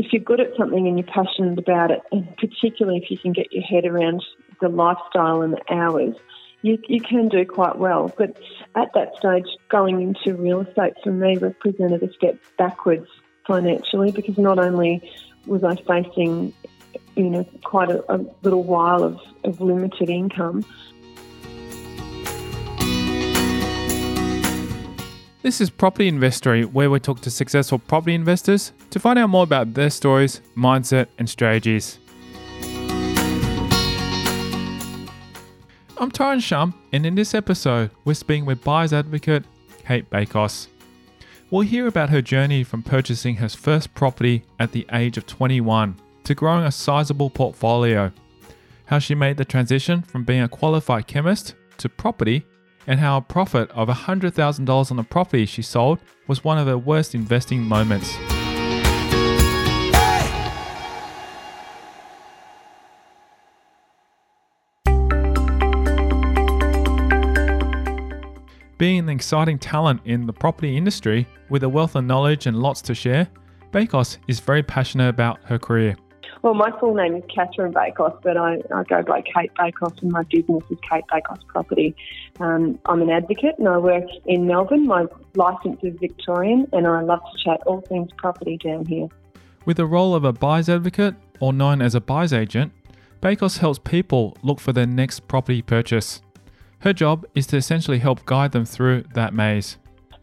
if you're good at something and you're passionate about it, and particularly if you can get your head around the lifestyle and the hours, you, you can do quite well. But at that stage, going into real estate for me represented a step backwards financially because not only was I facing, you know, quite a, a little while of, of limited income. This is Property Investory, where we talk to successful property investors to find out more about their stories, mindset, and strategies. I'm Tyrone Shum, and in this episode, we're speaking with buyer's advocate Cate Bakos. We'll hear about her journey from purchasing her first property at the age of 21 to growing a sizable portfolio, how she made the transition from being a qualified chemist to property, and how a profit of $100,000 on a property she sold was one of her worst investing moments. Being an exciting talent in the property industry with a wealth of knowledge and lots to share, Bakos is very passionate about her career. Well, my full name is Catherine Bakos, but I, I go by Cate Bakos, and my business is Cate Bakos Property. Um, I'm an advocate and I work in Melbourne. My licence is Victorian, and I love to chat all things property down here. With the role of a buyer's advocate, or known as a buyer's agent, Bakos helps people look for their next property purchase. Her job is to essentially help guide them through that maze.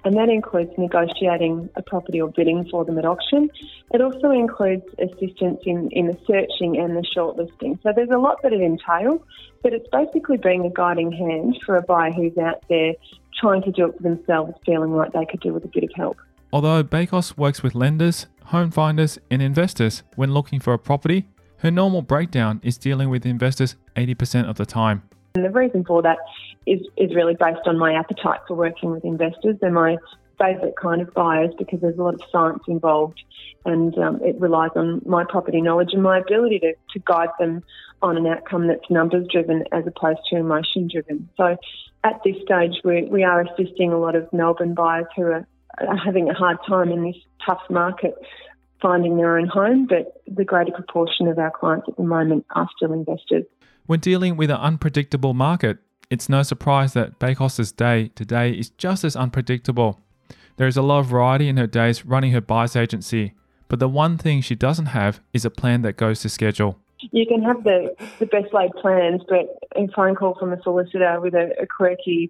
And that includes negotiating a property or bidding for them at auction. It also includes assistance in, in the searching and the shortlisting. So there's a lot that it entails, but it's basically being a guiding hand for a buyer who's out there trying to do it for themselves, feeling like they could do with a bit of help. Although Bakos works with lenders, home finders, and investors when looking for a property, her normal breakdown is dealing with investors 80% of the time. And the reason for that is, is really based on my appetite for working with investors. They're my favourite kind of buyers because there's a lot of science involved and um, it relies on my property knowledge and my ability to, to guide them on an outcome that's numbers driven as opposed to emotion driven. So at this stage, we, we are assisting a lot of Melbourne buyers who are, are having a hard time in this tough market finding their own home, but the greater proportion of our clients at the moment are still investors. When dealing with an unpredictable market, it's no surprise that Bakos's day to day is just as unpredictable. There is a lot of variety in her days running her buyer's agency, but the one thing she doesn't have is a plan that goes to schedule. You can have the, the best laid plans, but a phone call from a solicitor with a, a quirky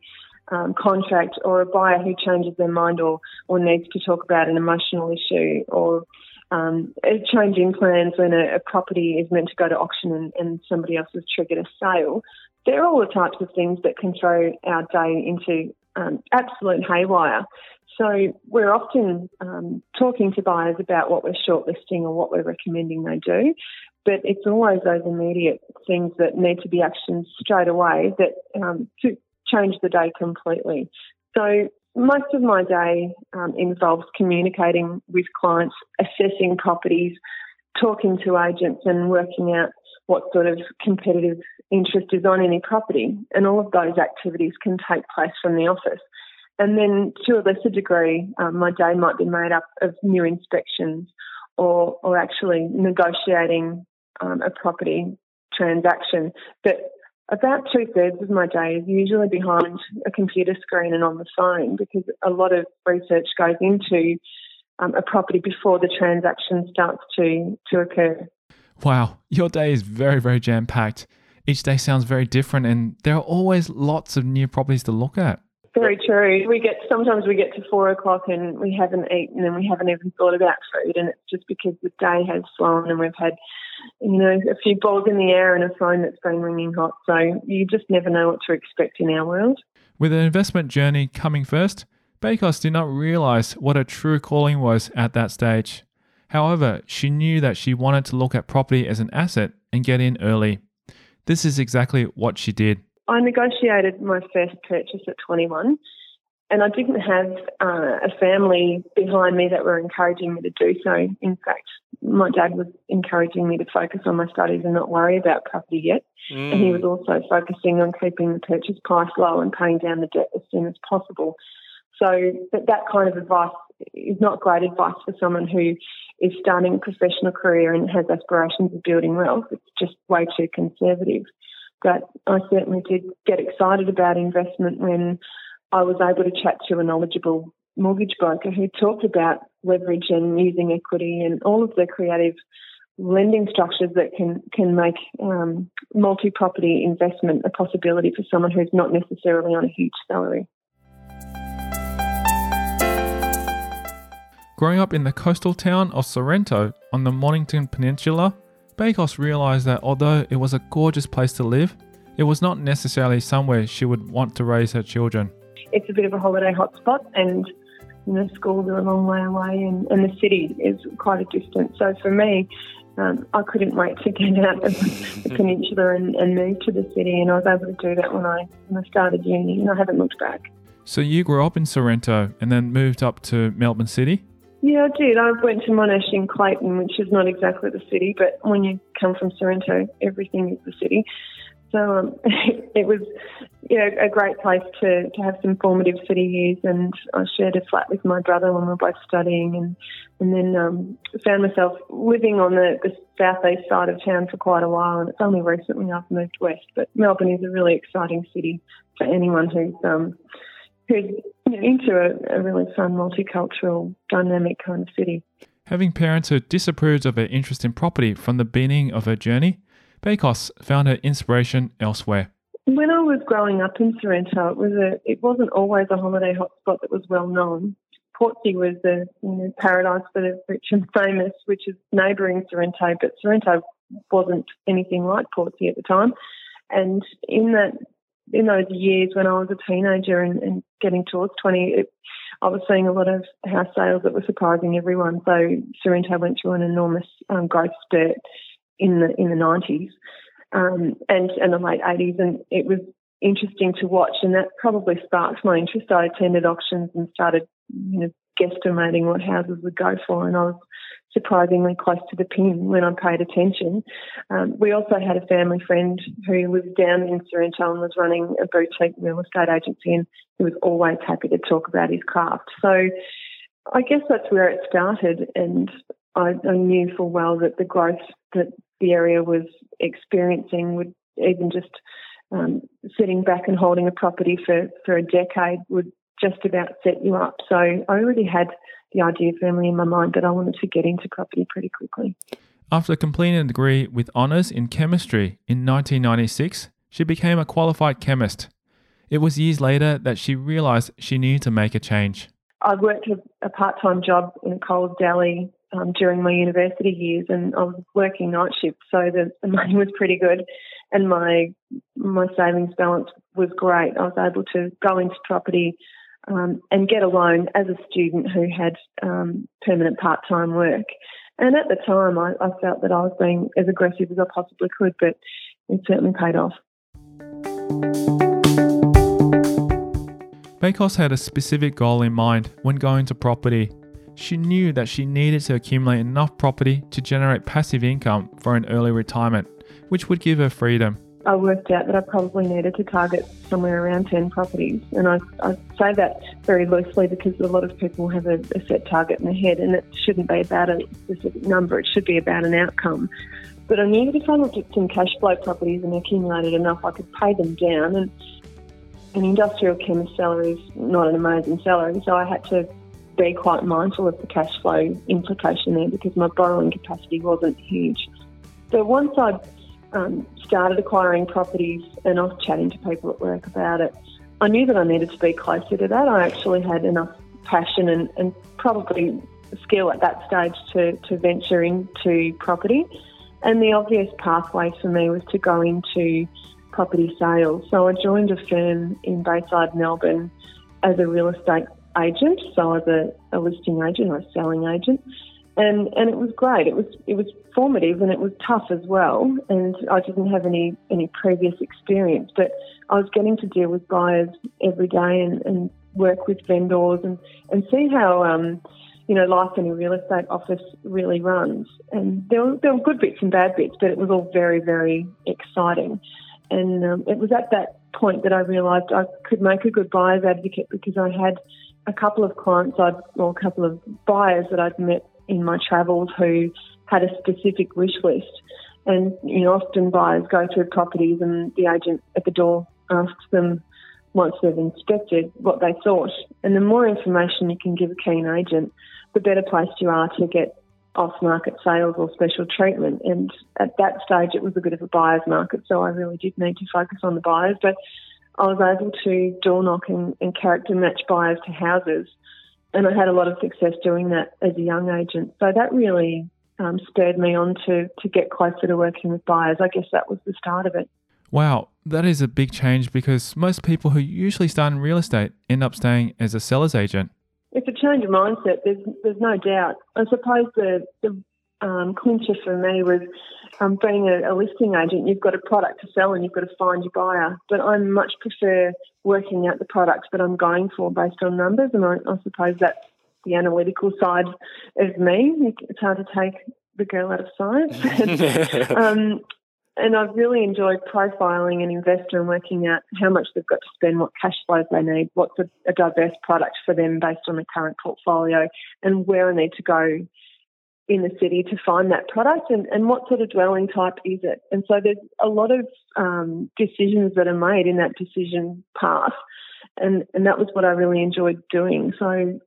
um, contract or a buyer who changes their mind or, or needs to talk about an emotional issue or um, in plans when a, a, property is meant to go to auction and, and, somebody else has triggered a sale. They're all the types of things that can throw our day into um, absolute haywire. So we're often um, talking to buyers about what we're shortlisting or what we're recommending they do, but it's always those immediate things that need to be actioned straight away that um, to change the day completely. So most of my day um, involves communicating with clients, assessing properties, talking to agents, and working out what sort of competitive interest is on any property. And all of those activities can take place from the office. And then, to a lesser degree, um, my day might be made up of new inspections or, or actually negotiating um, a property transaction. But about two thirds of my day is usually behind a computer screen and on the phone because a lot of research goes into um, a property before the transaction starts to, to occur. Wow, your day is very, very jam packed. Each day sounds very different, and there are always lots of new properties to look at. Very true. We get sometimes we get to four o'clock and we haven't eaten and we haven't even thought about food, and it's just because the day has flown and we've had you know, a few balls in the air and a phone that's been ringing hot. So you just never know what to expect in our world. With an investment journey coming first, Bakos did not realize what her true calling was at that stage. However, she knew that she wanted to look at property as an asset and get in early. This is exactly what she did. I negotiated my first purchase at 21 and I didn't have uh, a family behind me that were encouraging me to do so. In fact, my dad was encouraging me to focus on my studies and not worry about property yet. Mm. And he was also focusing on keeping the purchase price low and paying down the debt as soon as possible. So that, that kind of advice is not great advice for someone who is starting a professional career and has aspirations of building wealth. It's just way too conservative. But I certainly did get excited about investment when I was able to chat to a knowledgeable mortgage broker who talked about leverage and using equity and all of the creative lending structures that can can make um, multi-property investment a possibility for someone who's not necessarily on a huge salary. Growing up in the coastal town of Sorrento on the Mornington Peninsula, Bakos realised that although it was a gorgeous place to live, it was not necessarily somewhere she would want to raise her children. It's a bit of a holiday hotspot, and know, schools are a long way away, and, and the city is quite a distance. So for me, um, I couldn't wait to get out of the peninsula and, and move to the city, and I was able to do that when I when I started uni, and I haven't looked back. So you grew up in Sorrento and then moved up to Melbourne City. Yeah, I did. I went to Monash in Clayton, which is not exactly the city, but when you come from Sorrento, everything is the city. So um, it was, you know, a great place to, to have some formative city years. And I shared a flat with my brother when we were both studying, and and then um, found myself living on the, the southeast side of town for quite a while. And it's only recently I've moved west. But Melbourne is a really exciting city for anyone who's um, who's into a, a really fun, multicultural, dynamic kind of city. Having parents who disapproved of her interest in property from the beginning of her journey, Bakos found her inspiration elsewhere. When I was growing up in Sorrento, it was a it wasn't always a holiday hotspot that was well known. Portsea was the you know, paradise for the rich and famous, which is neighbouring Sorrento, but Sorrento wasn't anything like Portsea at the time. And in that in those years when I was a teenager and, and getting towards 20, it, I was seeing a lot of house sales that were surprising everyone. So Sorrento went through an enormous um, growth spurt in the in the 90s um, and and the late 80s, and it was interesting to watch, and that probably sparked my interest. I attended auctions and started, you know, guesstimating what houses would go for, and I was surprisingly close to the pin when I paid attention. Um, we also had a family friend who lived down in Sorrento and was running a boutique real estate agency, and he was always happy to talk about his craft. So I guess that's where it started, and I, I knew full well that the growth that the area was experiencing would even just um, sitting back and holding a property for, for a decade would just about set you up. So I already had the idea firmly in my mind that I wanted to get into property pretty quickly. After completing a degree with honours in chemistry in 1996, she became a qualified chemist. It was years later that she realised she needed to make a change. I worked a, part time job in a Coles deli um, during my university years, and I was working night shift, so the, the money was pretty good, and my my savings balance was great. I was able to go into property um, and get a loan as a student who had um, permanent part time work. And at the time, I, I felt that I was being as aggressive as I possibly could, but it certainly paid off. Bakos had a specific goal in mind when going to property. She knew that she needed to accumulate enough property to generate passive income for an early retirement, which would give her freedom. I worked out that I probably needed to target somewhere around 10 properties. And I, I say that very loosely because a lot of people have a, a set target in their head, and it shouldn't be about a specific number, it should be about an outcome. But I knew that if I looked at some cash flow properties and accumulated enough, I could pay them down. And an industrial chemist salary is not an amazing salary, so I had to be quite mindful of the cash flow implication there because my borrowing capacity wasn't huge. So once I um, started acquiring properties and I was chatting to people at work about it, I knew that I needed to be closer to that. I actually had enough passion and, and probably skill at that stage to, to venture into property. And the obvious pathway for me was to go into property sales. So I joined a firm in Bayside, Melbourne as a real estate agent. So as a, a listing agent or a selling agent. And, and it was great. It was it was formative and it was tough as well. And I didn't have any any previous experience, but I was getting to deal with buyers every day and, and work with vendors and, and see how um, you know life in a real estate office really runs. And there were there were good bits and bad bits, but it was all very very exciting. And um, it was at that point that I realised I could make a good buyer's advocate because I had a couple of clients I'd, or a couple of buyers that I'd met in my travels who had a specific wish list. And, you know, often buyers go through properties and the agent at the door asks them once they've inspected what they thought. And the more information you can give a keen agent, the better placed you are to get off market sales or special treatment. And at that stage, it was a bit of a buyer's market, so I really did need to focus on the buyers. But I was able to door knock and, and character match buyers to houses. And I had a lot of success doing that as a young agent. So that really um, spurred me on to, to get closer to working with buyers. I guess that was the start of it. Wow, that is a big change because most people who usually start in real estate end up staying as a seller's agent. It's a change of mindset. There's there's no doubt. I suppose the the um, clincher for me was um, being a, a, listing agent. You've got a product to sell and you've got to find your buyer. But I much prefer working out the products that I'm going for based on numbers, and I, I suppose that's the analytical side of me. It's hard to take the girl out of science. um, and I've really enjoyed profiling an investor and working out how much they've got to spend, what cash flows they need, what's a, a diverse product for them based on the current portfolio, and where I need to go in the city to find that product and, and what sort of dwelling type is it. And so there's a lot of um, decisions that are made in that decision path. And, and that was what I really enjoyed doing. So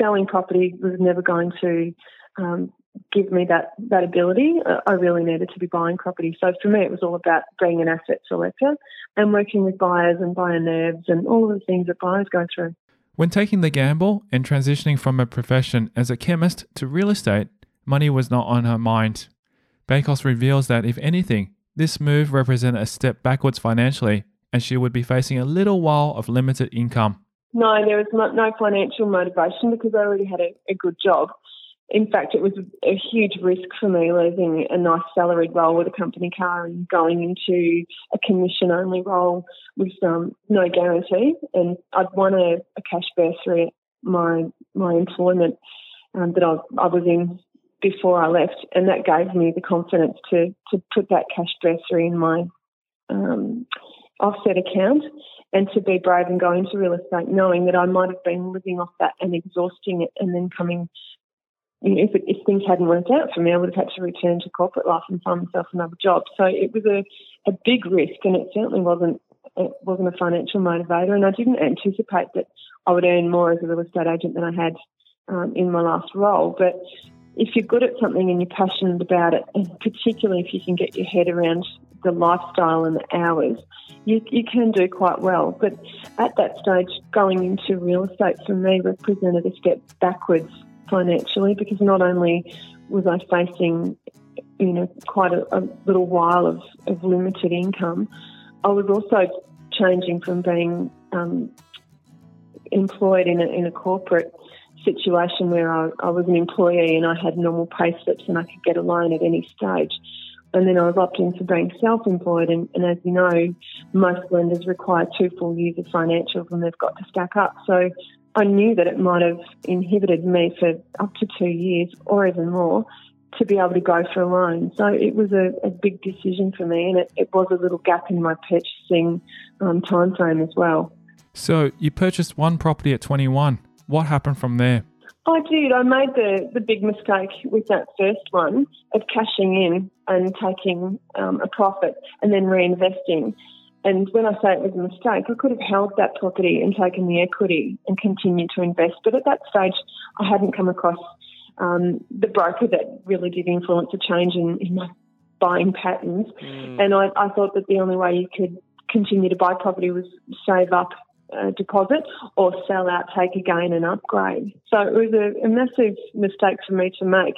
selling property was never going to um, give me that that ability. I really needed to be buying property. So for me, it was all about being an asset selector and working with buyers and buyer nerves and all of the things that buyers go through. When taking the gamble and transitioning from a profession as a chemist to real estate, money was not on her mind. Bakos reveals that if anything, this move represented a step backwards financially, and she would be facing a little while of limited income. No, there was no financial motivation because I already had a, a good job. In fact, it was a huge risk for me leaving a nice salaried role with a company car and going into a commission only role with um, no guarantee. And I'd won a, a cash bursary my my employment um, that I, I was in before I left, and that gave me the confidence to to put that cash bursary in my um, offset account and to be brave and go into real estate knowing that I might have been living off that and exhausting it and then coming you know, if, it, if things hadn't worked out for me, I would have had to return to corporate life and find myself another job. So it was a, a big risk, and it certainly wasn't it wasn't a financial motivator. And I didn't anticipate that I would earn more as a real estate agent than I had um, in my last role. But if you're good at something and you're passionate about it, and particularly if you can get your head around the lifestyle and the hours, you, you can do quite well. But at that stage, going into real estate for me represented a step backwards financially because not only was I facing, you know, quite a, a little while of, of, limited income, I was also changing from being um, employed in a, in a corporate situation where I, I, was an employee and I had normal pay slips and I could get a loan at any stage. And then I was opting for being self-employed, and, and as you know, most lenders require two full years of financials and they've got to stack up. So I knew that it might have inhibited me for up to two years or even more to be able to go for a loan. So it was a, a big decision for me, and it, it, was a little gap in my purchasing um, time frame as well. So you purchased one property at 21. What happened from there? I did. I made the, the big mistake with that first one of cashing in and taking um, a profit and then reinvesting. And when I say it was a mistake, I could have held that property and taken the equity and continued to invest. But at that stage, I hadn't come across um, the broker that really did influence a change in, in my buying patterns. Mm. And I, I, thought that the only way you could continue to buy property was save up deposit or sell out, take a gain and upgrade. So it was a, a massive mistake for me to make.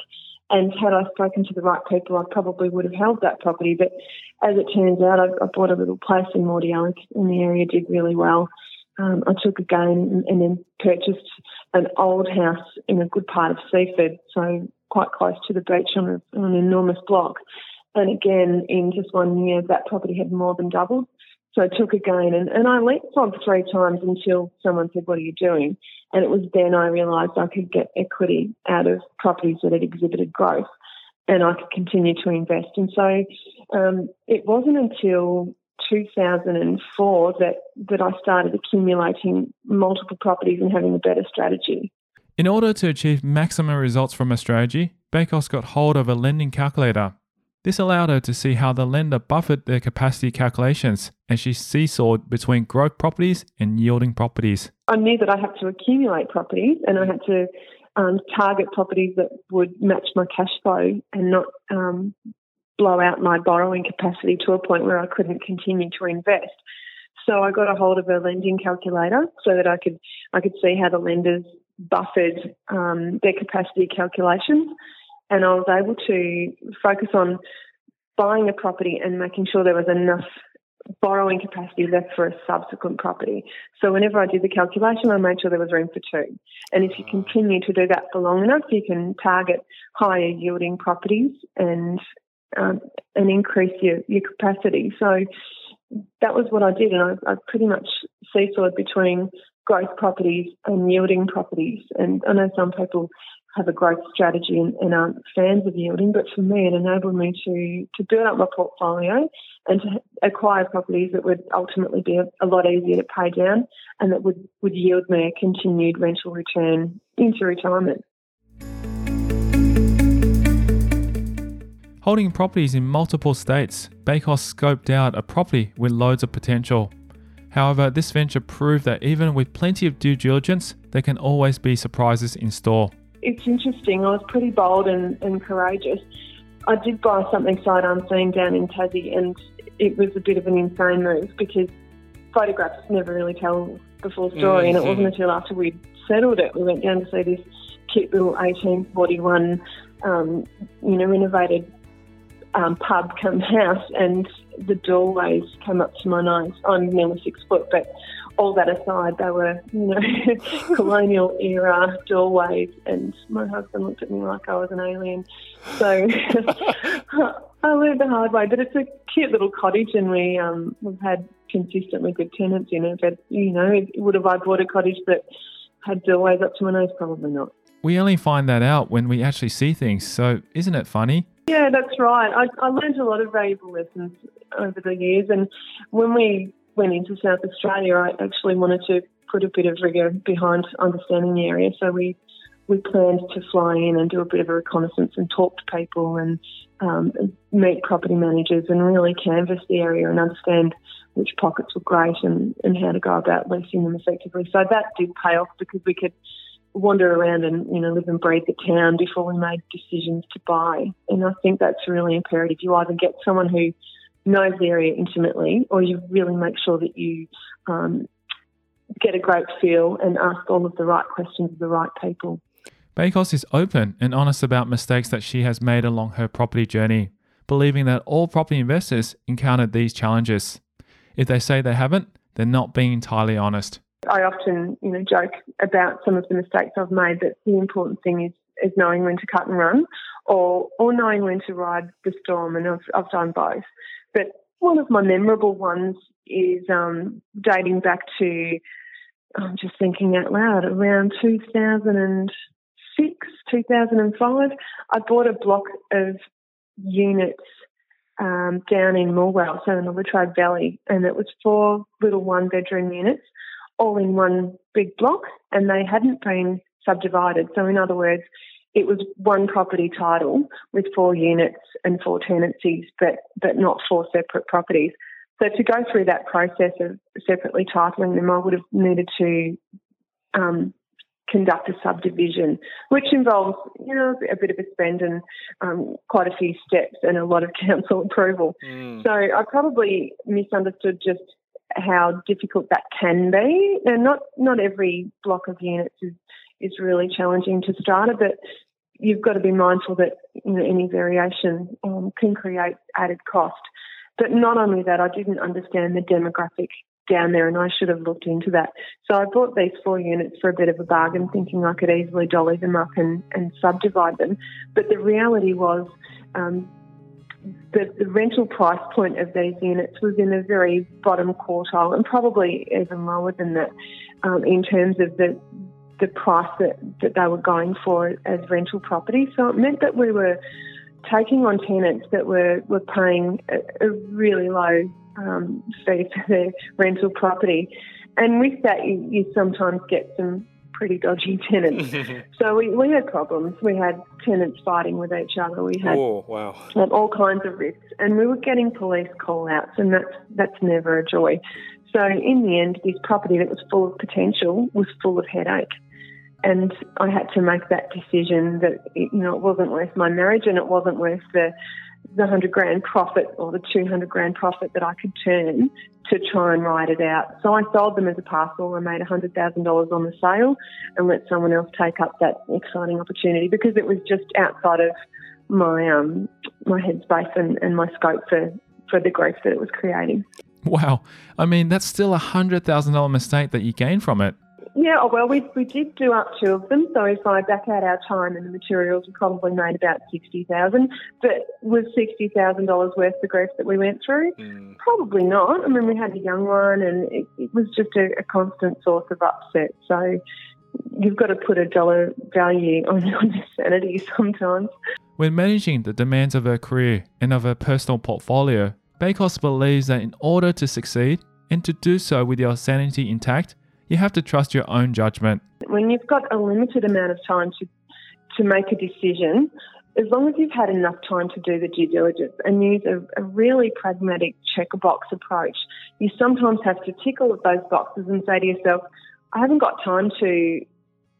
And had I spoken to the right people, I probably would have held that property. But as it turns out, I, I bought a little place in Mordialloc in the area, did really well. Um, I took a gain and, and, then purchased an old house in a good part of Seaford, so quite close to the beach on, a, on an enormous block. And again, in just one year, that property had more than doubled. So I took a gain and, and I leapfrogged three times until someone said, What are you doing? And it was then I realised I could get equity out of properties that had exhibited growth and I could continue to invest. And so um, it wasn't until 2004 that, that I started accumulating multiple properties and having a better strategy. In order to achieve maximum results from a strategy, Bakos got hold of a lending calculator. This allowed her to see how the lender buffered their capacity calculations and she seesawed between growth properties and yielding properties. I knew that I had to accumulate properties and I had to um, target properties that would match my cash flow and not um, blow out my borrowing capacity to a point where I couldn't continue to invest. So I got a hold of a lending calculator so that I could I could see how the lenders buffered um, their capacity calculations, and I was able to focus on buying a property and making sure there was enough borrowing capacity left for a subsequent property. So whenever I did the calculation, I made sure there was room for two. And if you continue to do that for long enough, you can target higher yielding properties and um, and increase your, your capacity. So that was what I did, and I, I pretty much seesawed between growth properties and yielding properties. And I know some people have a growth strategy and, and, aren't fans of yielding, but for me, it enabled me to to build up my portfolio and to acquire properties that would ultimately be a, a lot easier to pay down and that would, would yield me a continued rental return into retirement. Holding properties in multiple states, Bakos scoped out a property with loads of potential. However, this venture proved that even with plenty of due diligence, there can always be surprises in store. It's interesting. I was pretty bold and, and courageous. I did buy something sight unseen down in Tassie, and it was a bit of an insane move because photographs never really tell the full story. Mm-hmm. And it wasn't until after we'd settled it, we went down to see this cute little 1841, um, you know, renovated um, pub come house, and the doorways came up to my nose. I'm nearly six foot, but all that aside, they were, you know, colonial era doorways, and my husband looked at me like I was an alien. So I learned the hard way. But it's a cute little cottage, and we um, we've had consistently good tenants in it. But you know, would have I bought a cottage that had doorways up to my nose? Probably not. We only find that out when we actually see things. So isn't it funny? Yeah, that's right. I, I learned a lot of valuable lessons over the years, and when we went into South Australia, I actually wanted to put a bit of rigour behind understanding the area. So we we planned to fly in and do a bit of a reconnaissance and talk to people and um, meet property managers and really canvass the area and understand which pockets were great and, and how to go about leasing them effectively. So that did pay off because we could wander around and you know live and breathe the town before we made decisions to buy. And I think that's really imperative. You either get someone who knows the area intimately, or you really make sure that you um, get a great feel and ask all of the right questions of the right people. Bakos is open and honest about mistakes that she has made along her property journey, believing that all property investors encountered these challenges. If they say they haven't, they're not being entirely honest. I often, you know, joke about some of the mistakes I've made, but the important thing is is knowing when to cut and run, or or knowing when to ride the storm, and I've, I've done both. But one of my memorable ones is um, dating back to, I'm just thinking out loud, around 2006, 2005. I bought a block of units um, down in Morwell, so in the Latrobe Valley, and it was four little one bedroom units all in one big block and they hadn't been subdivided. So, in other words, it was one property title with four units and four tenancies, but, but not four separate properties. So, to go through that process of separately titling them, I would have needed to um, conduct a subdivision, which involves, you know, a bit of a spend and um, quite a few steps and a lot of council approval. Mm. So I probably misunderstood just how difficult that can be. And not not every block of units is is really challenging to strata, but you've got to be mindful that you know, any variation um, can create added cost. But not only that, I didn't understand the demographic down there, and I should have looked into that. So I bought these four units for a bit of a bargain, thinking I could easily dolly them up and, and subdivide them. But the reality was um, the, the rental price point of these units was in the very bottom quartile and probably even lower than that um, in terms of the the price that, that they were going for as rental property. So it meant that we were taking on tenants that were, were paying a, a really low um, fee for their rental property. And with that, you, you sometimes get some pretty dodgy tenants. so we, we had problems. We had tenants fighting with each other. We had, oh, wow. all kinds of risks, and we were getting police call outs, and that's that's never a joy. So in the end, this property that was full of potential was full of headache. And I had to make that decision that you know it wasn't worth my marriage and it wasn't worth the the hundred grand profit or the two hundred grand profit that I could turn to try and ride it out. So I sold them as a parcel. I made hundred thousand dollars on the sale and let someone else take up that exciting opportunity because it was just outside of my um my headspace and, and my scope for for the growth that it was creating. Wow. I mean, that's still a $100,000 mistake that you gained from it. Yeah, oh, well, we, we did do up two of them. So if I back out our time and the materials, we probably made about 60000 But was $60,000 worth the grief that we went through? Mm. Probably not. I mean, we had a young one and it, it was just a, a, constant source of upset. So you've got to put a dollar value on your sanity sometimes. When managing the demands of her career and of her personal portfolio, Bakos believes that in order to succeed and to do so with your sanity intact, you have to trust your own judgment. When you've got a limited amount of time to, to make a decision, as long as you've had enough time to do the due diligence and use a, a really pragmatic checkerbox approach, you sometimes have to tick all of those boxes and say to yourself, I haven't got time to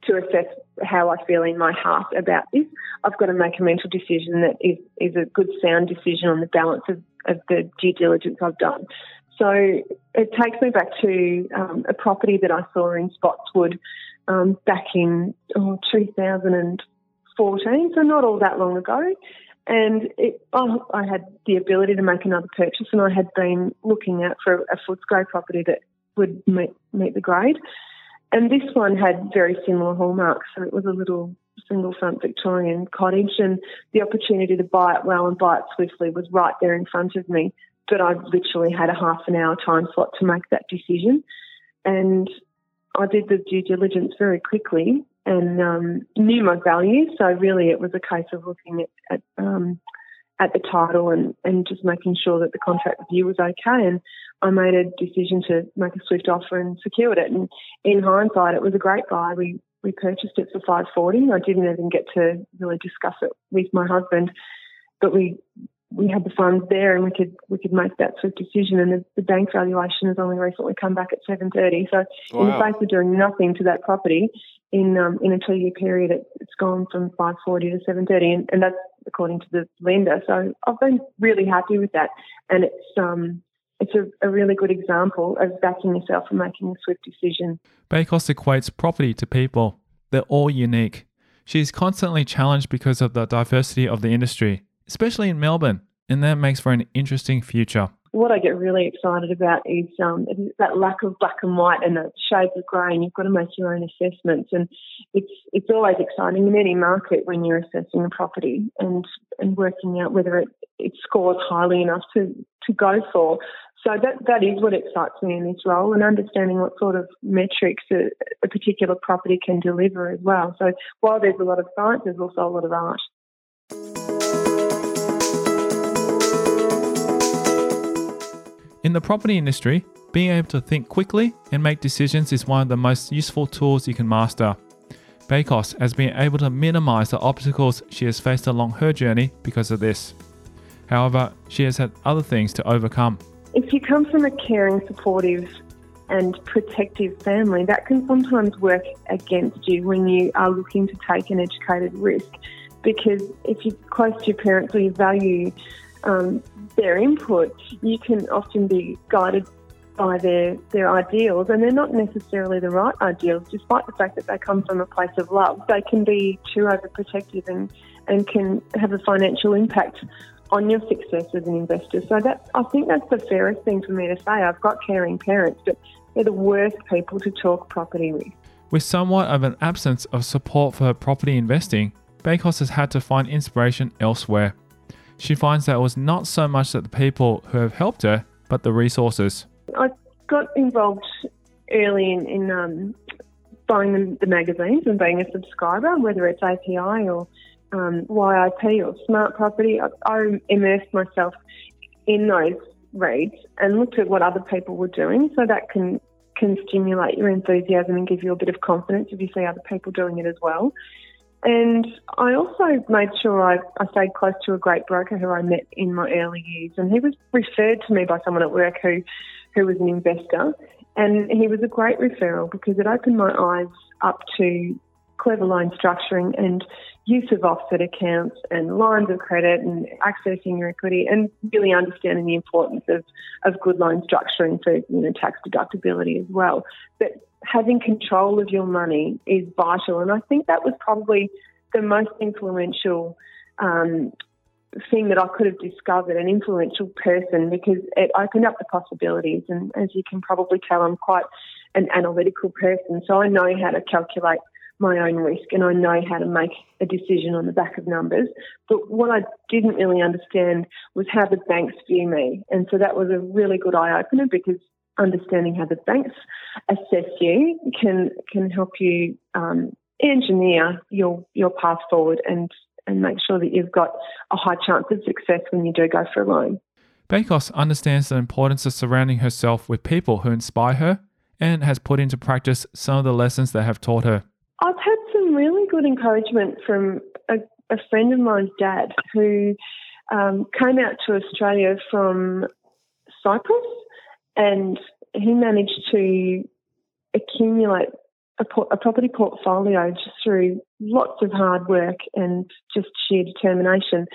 to assess how I feel in my heart about this. I've got to make a mental decision that is, is a good sound decision on the balance of of the due diligence I've done. So it takes me back to um, a property that I saw in Spotswood um, back in oh, 2014, so not all that long ago. And it, oh, I had the ability to make another purchase, and I had been looking out for a Footscray property that would meet, meet the grade. And this one had very similar hallmarks. So it was a little single front Victorian cottage, and the opportunity to buy it well and buy it swiftly was right there in front of me. But I literally had a half an hour time slot to make that decision, and I did the due diligence very quickly and um, knew my value. So really, it was a case of looking at, at um, at the title and, and just making sure that the contract review was okay. And I made a decision to make a swift offer and secured it. And in hindsight, it was a great buy. We we purchased it for 540. I didn't even get to really discuss it with my husband, but we we had the funds there and we could we could make that swift decision. And the, the bank valuation has only recently come back at 730. So wow. in the face of doing nothing to that property in um, in a two year period, it, has gone from 540 to 730, and, and that's according to the lender. So I've been really happy with that, and it's um it's a, a, really good example of backing yourself and making a swift decision. Bakos equates property to people. They're all unique. She is constantly challenged because of the diversity of the industry, especially in Melbourne, and that makes for an interesting future. What I get really excited about is um, that lack of black and white and the shades of grey, and you've got to make your own assessments. And it's it's always exciting in any market when you're assessing a property and and working out whether it, it scores highly enough to, to go for. So that that is what excites me in this role, and understanding what sort of metrics a, a particular property can deliver as well. So while there's a lot of science, there's also a lot of art. In the property industry, being able to think quickly and make decisions is one of the most useful tools you can master. Bakos has been able to minimize the obstacles she has faced along her journey because of this. However, she has had other things to overcome. If you come from a caring, supportive, and protective family, that can sometimes work against you when you are looking to take an educated risk. Because if you're close to your parents or you value um, their input, you can often be guided by their, their ideals, and they're not necessarily the right ideals, despite the fact that they come from a place of love. They can be too overprotective and, and can have a financial impact on your success as an investor. So that I think that's the fairest thing for me to say. I've got caring parents, but they're the worst people to talk property with. With somewhat of an absence of support for property investing, Bakos has had to find inspiration elsewhere. She finds that it was not so much that the people who have helped her, but the resources. I got involved early in, in um, buying the, the magazines and being a subscriber, whether it's API or um, YIP or smart property. I, I immersed myself in those reads and looked at what other people were doing. So that can can stimulate your enthusiasm and give you a bit of confidence if you see other people doing it as well. And I also made sure I, I stayed close to a great broker who I met in my early years. And he was referred to me by someone at work who, who was an investor. And he was a great referral because it opened my eyes up to clever loan structuring and use of offset accounts and lines of credit and accessing your equity and really understanding the importance of, of good loan structuring for you know tax deductibility as well. But having control of your money is vital, and I think that was probably the most influential um, thing that I could have discovered, an influential person, because it opened up the possibilities. And as you can probably tell, I'm quite an analytical person, so I know how to calculate my own risk and I know how to make a decision on the back of numbers. But what I didn't really understand was how the banks view me. And so that was a really good eye opener because understanding how the banks assess you can can help you um, engineer your your path forward and and make sure that you've got a high chance of success when you do go for a loan. Bakos understands the importance of surrounding herself with people who inspire her and has put into practice some of the lessons they have taught her. I've had some really good encouragement from a, a friend of mine's dad who um, came out to Australia from Cyprus and he managed to accumulate a, a, property portfolio just through lots of hard work and just sheer determination.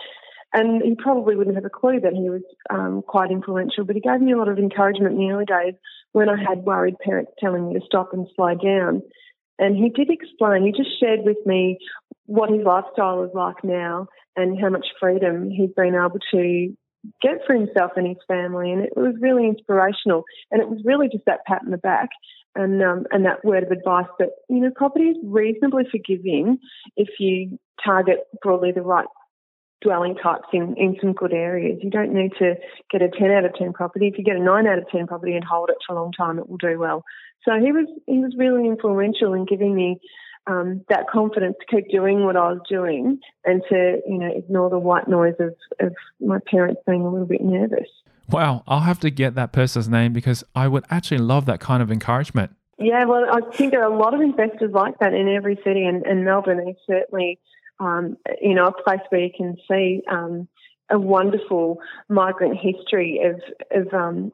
And he probably wouldn't have a clue that he was um, quite influential, but he gave me a lot of encouragement in the early days when I had worried parents telling me to stop and slow down. And he did explain, he just shared with me what his lifestyle is like now and how much freedom he's been able to get for himself and his family. And it was really inspirational. And it was really just that pat in the back and um, and that word of advice that you know property is reasonably forgiving if you target broadly the right dwelling types in, in some good areas. You don't need to get a 10 out of 10 property. If you get a 9 out of 10 property and hold it for a long time, it will do well. So he was he was really influential in giving me um, that confidence to keep doing what I was doing and to you know ignore the white noise of, of my parents being a little bit nervous. Wow, I'll have to get that person's name because I would actually love that kind of encouragement. Yeah, well, I think there are a lot of investors like that in every city, and, and Melbourne is certainly, um, you know, a place where you can see um, a wonderful migrant history of of um,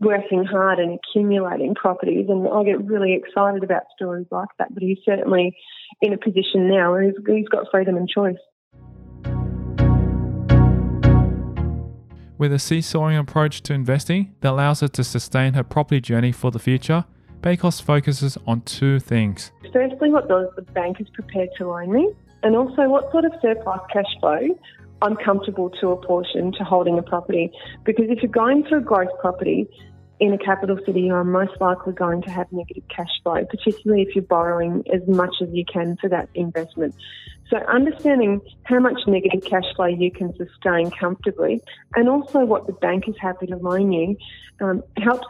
working hard and accumulating properties. And I get really excited about stories like that. But he's certainly in a position now where he's, he's got freedom and choice. With a seesawing approach to investing that allows her to sustain her property journey for the future, Bakos focuses on two things. Firstly, what does the bank is prepared to loan me, and also what sort of surplus cash flow I'm comfortable to apportion to holding a property. Because if you're going for a growth property in a capital city, you're most likely going to have negative cash flow, particularly if you're borrowing as much as you can for that investment. So understanding how much negative cash flow you can sustain comfortably, and also what the bank is happy to loan you, um, helps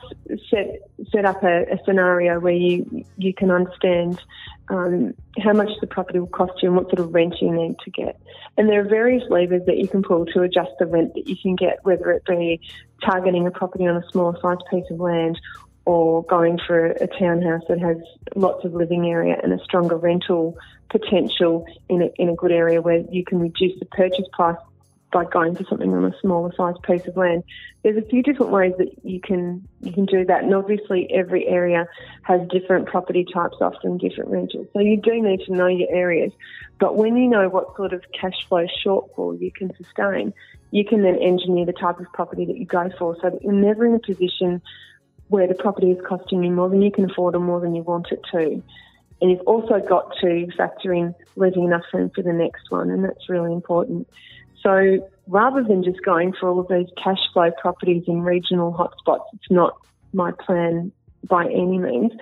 set set up a, a, scenario where you you can understand um, how much the property will cost you and what sort of rent you need to get. And there are various levers that you can pull to adjust the rent that you can get, whether it be targeting a property on a smaller size piece of land or going for a townhouse that has lots of living area and a stronger rental potential in a, in a good area where you can reduce the purchase price by going for something on a smaller size piece of land. There's a few different ways that you can you can do that, and obviously every area has different property types, often different rentals. So you do need to know your areas. But when you know what sort of cash flow shortfall you can sustain, you can then engineer the type of property that you go for, so that you're never in a position where the property is costing you more than you can afford or more than you want it to. And you've also got to factor in leaving enough room for the next one, and that's really important. So rather than just going for all of these cash flow properties in regional hotspots, it's not my plan by any means.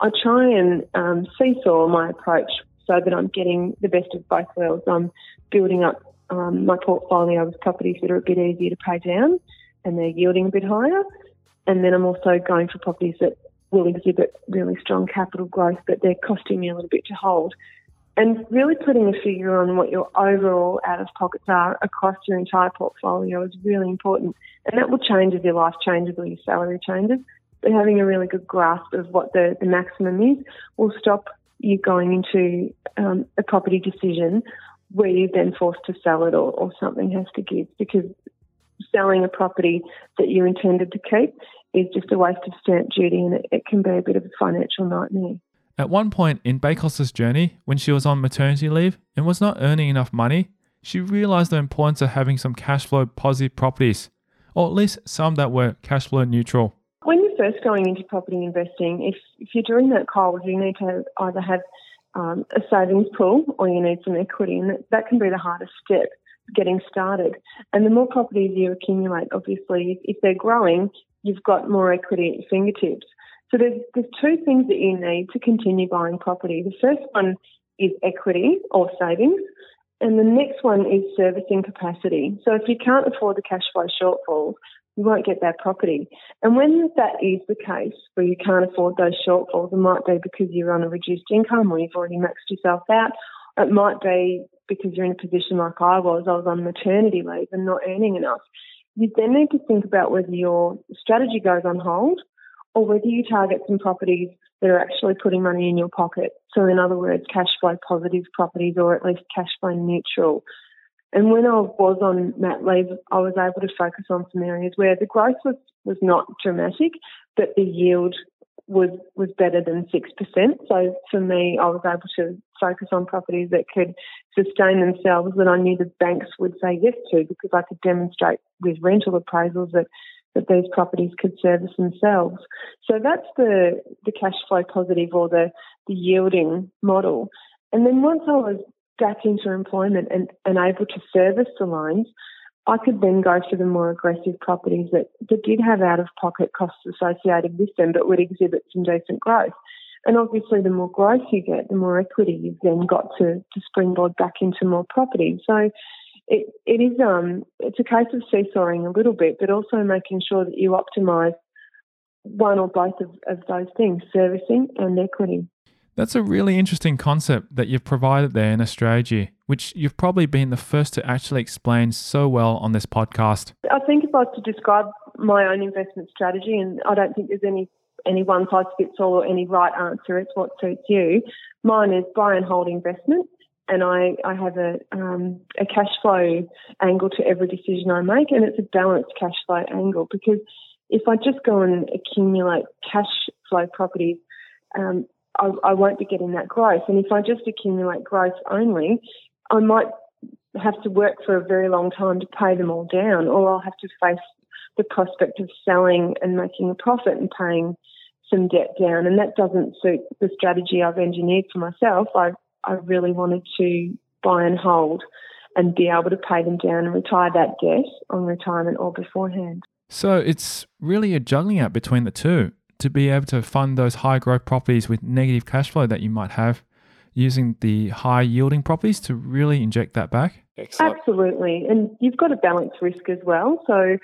I try and um, seesaw my approach so that I'm getting the best of both worlds. I'm building up um, my portfolio with properties that are a bit easier to pay down and they're yielding a bit higher. And then I'm also going for properties that will exhibit really strong capital growth, but they're costing me a little bit to hold And really putting a figure on what your overall out of pockets are across your entire portfolio is really important. And that will change as your life changes or your salary changes. But having a really good grasp of what the, the maximum is will stop you going into um, a property decision where you're then forced to sell it or, or something has to give because selling a property that you intended to keep is just a waste of stamp duty and it, it can be a bit of a financial nightmare. At one point in Bakos's journey, when she was on maternity leave and was not earning enough money, she realized the importance of having some cash flow positive properties, or at least some that were cash flow neutral. When you're first going into property investing, if, if you're doing that cold, you need to either have um, a savings pool or you need some equity, and that, that can be the hardest step getting started. And the more properties you accumulate, obviously, if, if they're growing, you've got more equity at your fingertips. So there's, there's two things that you need to continue buying property. The first one is equity or savings, and the next one is servicing capacity. So if you can't afford the cash flow shortfalls, you won't get that property. And when that is the case, where you can't afford those shortfalls, it might be because you're on a reduced income or you've already maxed yourself out. It might be because you're in a position like I was, I was on maternity leave and not earning enough. You then need to think about whether your strategy goes on hold or whether you target some properties that are actually putting money in your pocket. So, in other words, cash flow positive properties or at least cash flow neutral. And when I was on mat leave, I was able to focus on some areas where the growth was, was not dramatic, but the yield was was better than six percent. So for me, I was able to focus on properties that could sustain themselves that I knew the banks would say yes to because I could demonstrate with rental appraisals that that these properties could service themselves. So that's the the cash flow positive or the the yielding model. And then once I was back into employment and, and able to service the loans, I could then go for the more aggressive properties that, that did have out of pocket costs associated with them but would exhibit some decent growth. And obviously, the more growth you get, the more equity you've then got to, to springboard back into more property. So it, it is um it's a case of seesawing a little bit, but also making sure that you optimise one or both of, of those things, servicing and equity. That's a really interesting concept that you've provided there in a strategy, which you've probably been the first to actually explain so well on this podcast. I think if I was to describe my own investment strategy, and I don't think there's any any one size fits all or any right answer, it's what suits you. Mine is buy and hold investment, and I, I have a um, a cash flow angle to every decision I make, and it's a balanced cash flow angle because if I just go and accumulate cash flow properties, um, I, I won't be getting that growth. And if I just accumulate growth only, I might have to work for a very long time to pay them all down, or I'll have to face the prospect of selling and making a profit and paying some debt down. And that doesn't suit the strategy I've engineered for myself. I, I really wanted to buy and hold and be able to pay them down and retire that debt on retirement or beforehand. So it's really a juggling act between the two to be able to fund those high growth properties with negative cash flow that you might have using the high yielding properties to really inject that back? Excellent. Absolutely. And you've got to balance risk as well. So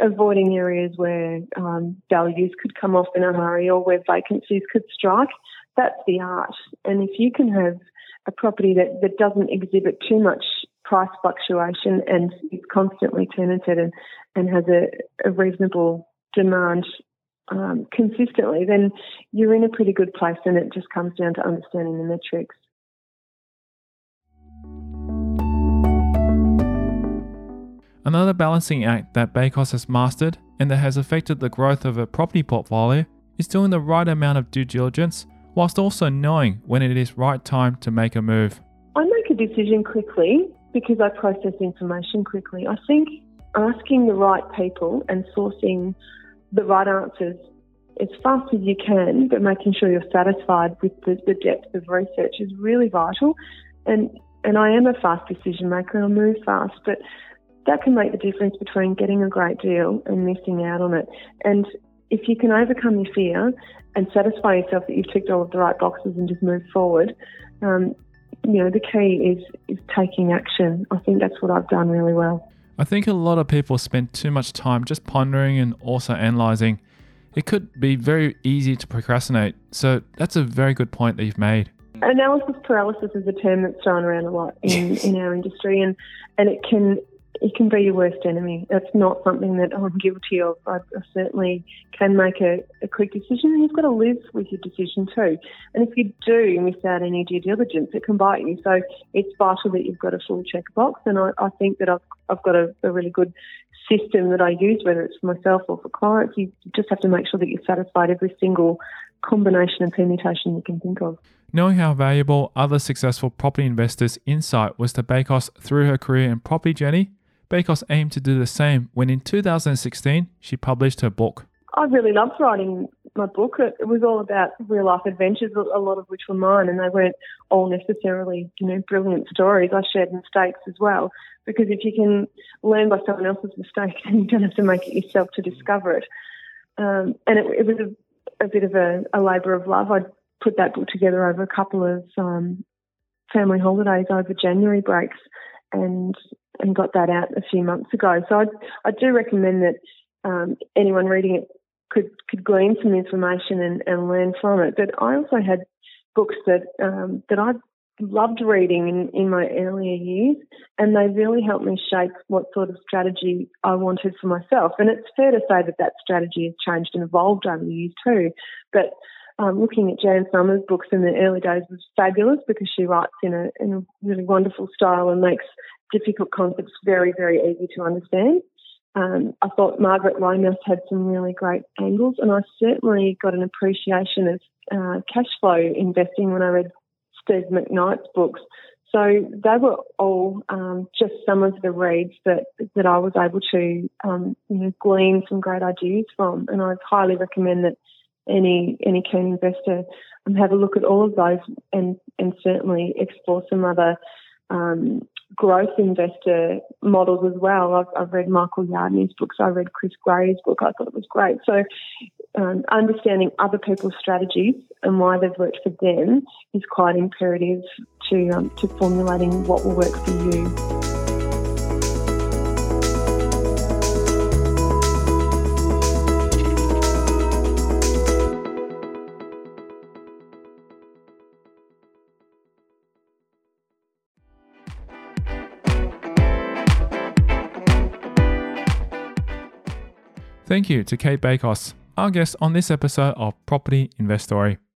avoiding areas where um, values could come off in a hurry or where vacancies could strike, that's the art. And if you can have a property that, that doesn't exhibit too much price fluctuation and is constantly tenanted and, and has a, a reasonable demand um, consistently, then you're in a pretty good place and it just comes down to understanding the metrics. Another balancing act that Bakos has mastered and that has affected the growth of a property portfolio is doing the right amount of due diligence whilst also knowing when it is right time to make a move. I make a decision quickly because I process information quickly. I think asking the right people and sourcing the right answers as fast as you can, but making sure you're satisfied with the, the depth of research is really vital. And and I am a fast decision maker. I move fast, but that can make the difference between getting a great deal and missing out on it. And if you can overcome your fear and satisfy yourself that you've ticked all of the right boxes and just move forward, um, you know, the key is is taking action. I think that's what I've done really well. I think a lot of people spend too much time just pondering and also analyzing. It could be very easy to procrastinate, so that's a very good point that you've made. Analysis paralysis is a term that's thrown around a lot in, in our industry, and, and it can it can be your worst enemy. That's not something that I'm guilty of. I, certainly can make a, a, quick decision, and you've got to live with your decision too. And if you do miss out any due diligence, it can bite you. So it's vital that you've got a full checkbox, and I, I think that I've, I've got a, a really good system that I use, whether it's for myself or for clients. You just have to make sure that you're satisfied every single combination and permutation you can think of. Knowing how valuable other successful property investors' insight was to Bakos through her career and property journey, Bakos aimed to do the same when in 2016 she published her book. I really loved writing my book. It, was all about real life adventures, a lot of which were mine, and they weren't all necessarily, you know, brilliant stories. I shared mistakes as well, because if you can learn by someone else's mistake, then you don't have to make it yourself to discover it. Um, and it, it was a, a, bit of a, a labour of love. I put that book together over a couple of um, family holidays over January breaks, and and got that out a few months ago. So I, I do recommend that um, anyone reading it could could glean some information and, and learn from it. But I also had books that um, that I loved reading in, in my earlier years, and they really helped me shape what sort of strategy I wanted for myself. And it's fair to say that that strategy has changed and evolved over the years too. But um, looking at Jan Somers' books in the early days was fabulous because she writes in a, in a really wonderful style and makes difficult concepts very, very easy to understand. Um, I thought Margaret Lomas had some really great angles, and I certainly got an appreciation of uh, cash flow investing when I read Steve McKnight's books. So they were all um, just some of the reads that that I was able to um, you know glean some great ideas from, and I highly recommend that any any keen investor um, have a look at all of those and and certainly explore some other um, growth investor models as well. I've, I've, read Michael Yardney's books. I read Chris Gray's book. I thought it was great. So, um, understanding other people's strategies and why they've worked for them is quite imperative to um, to formulating what will work for you. Thank you to Cate Bakos, our guest on this episode of Property Investory.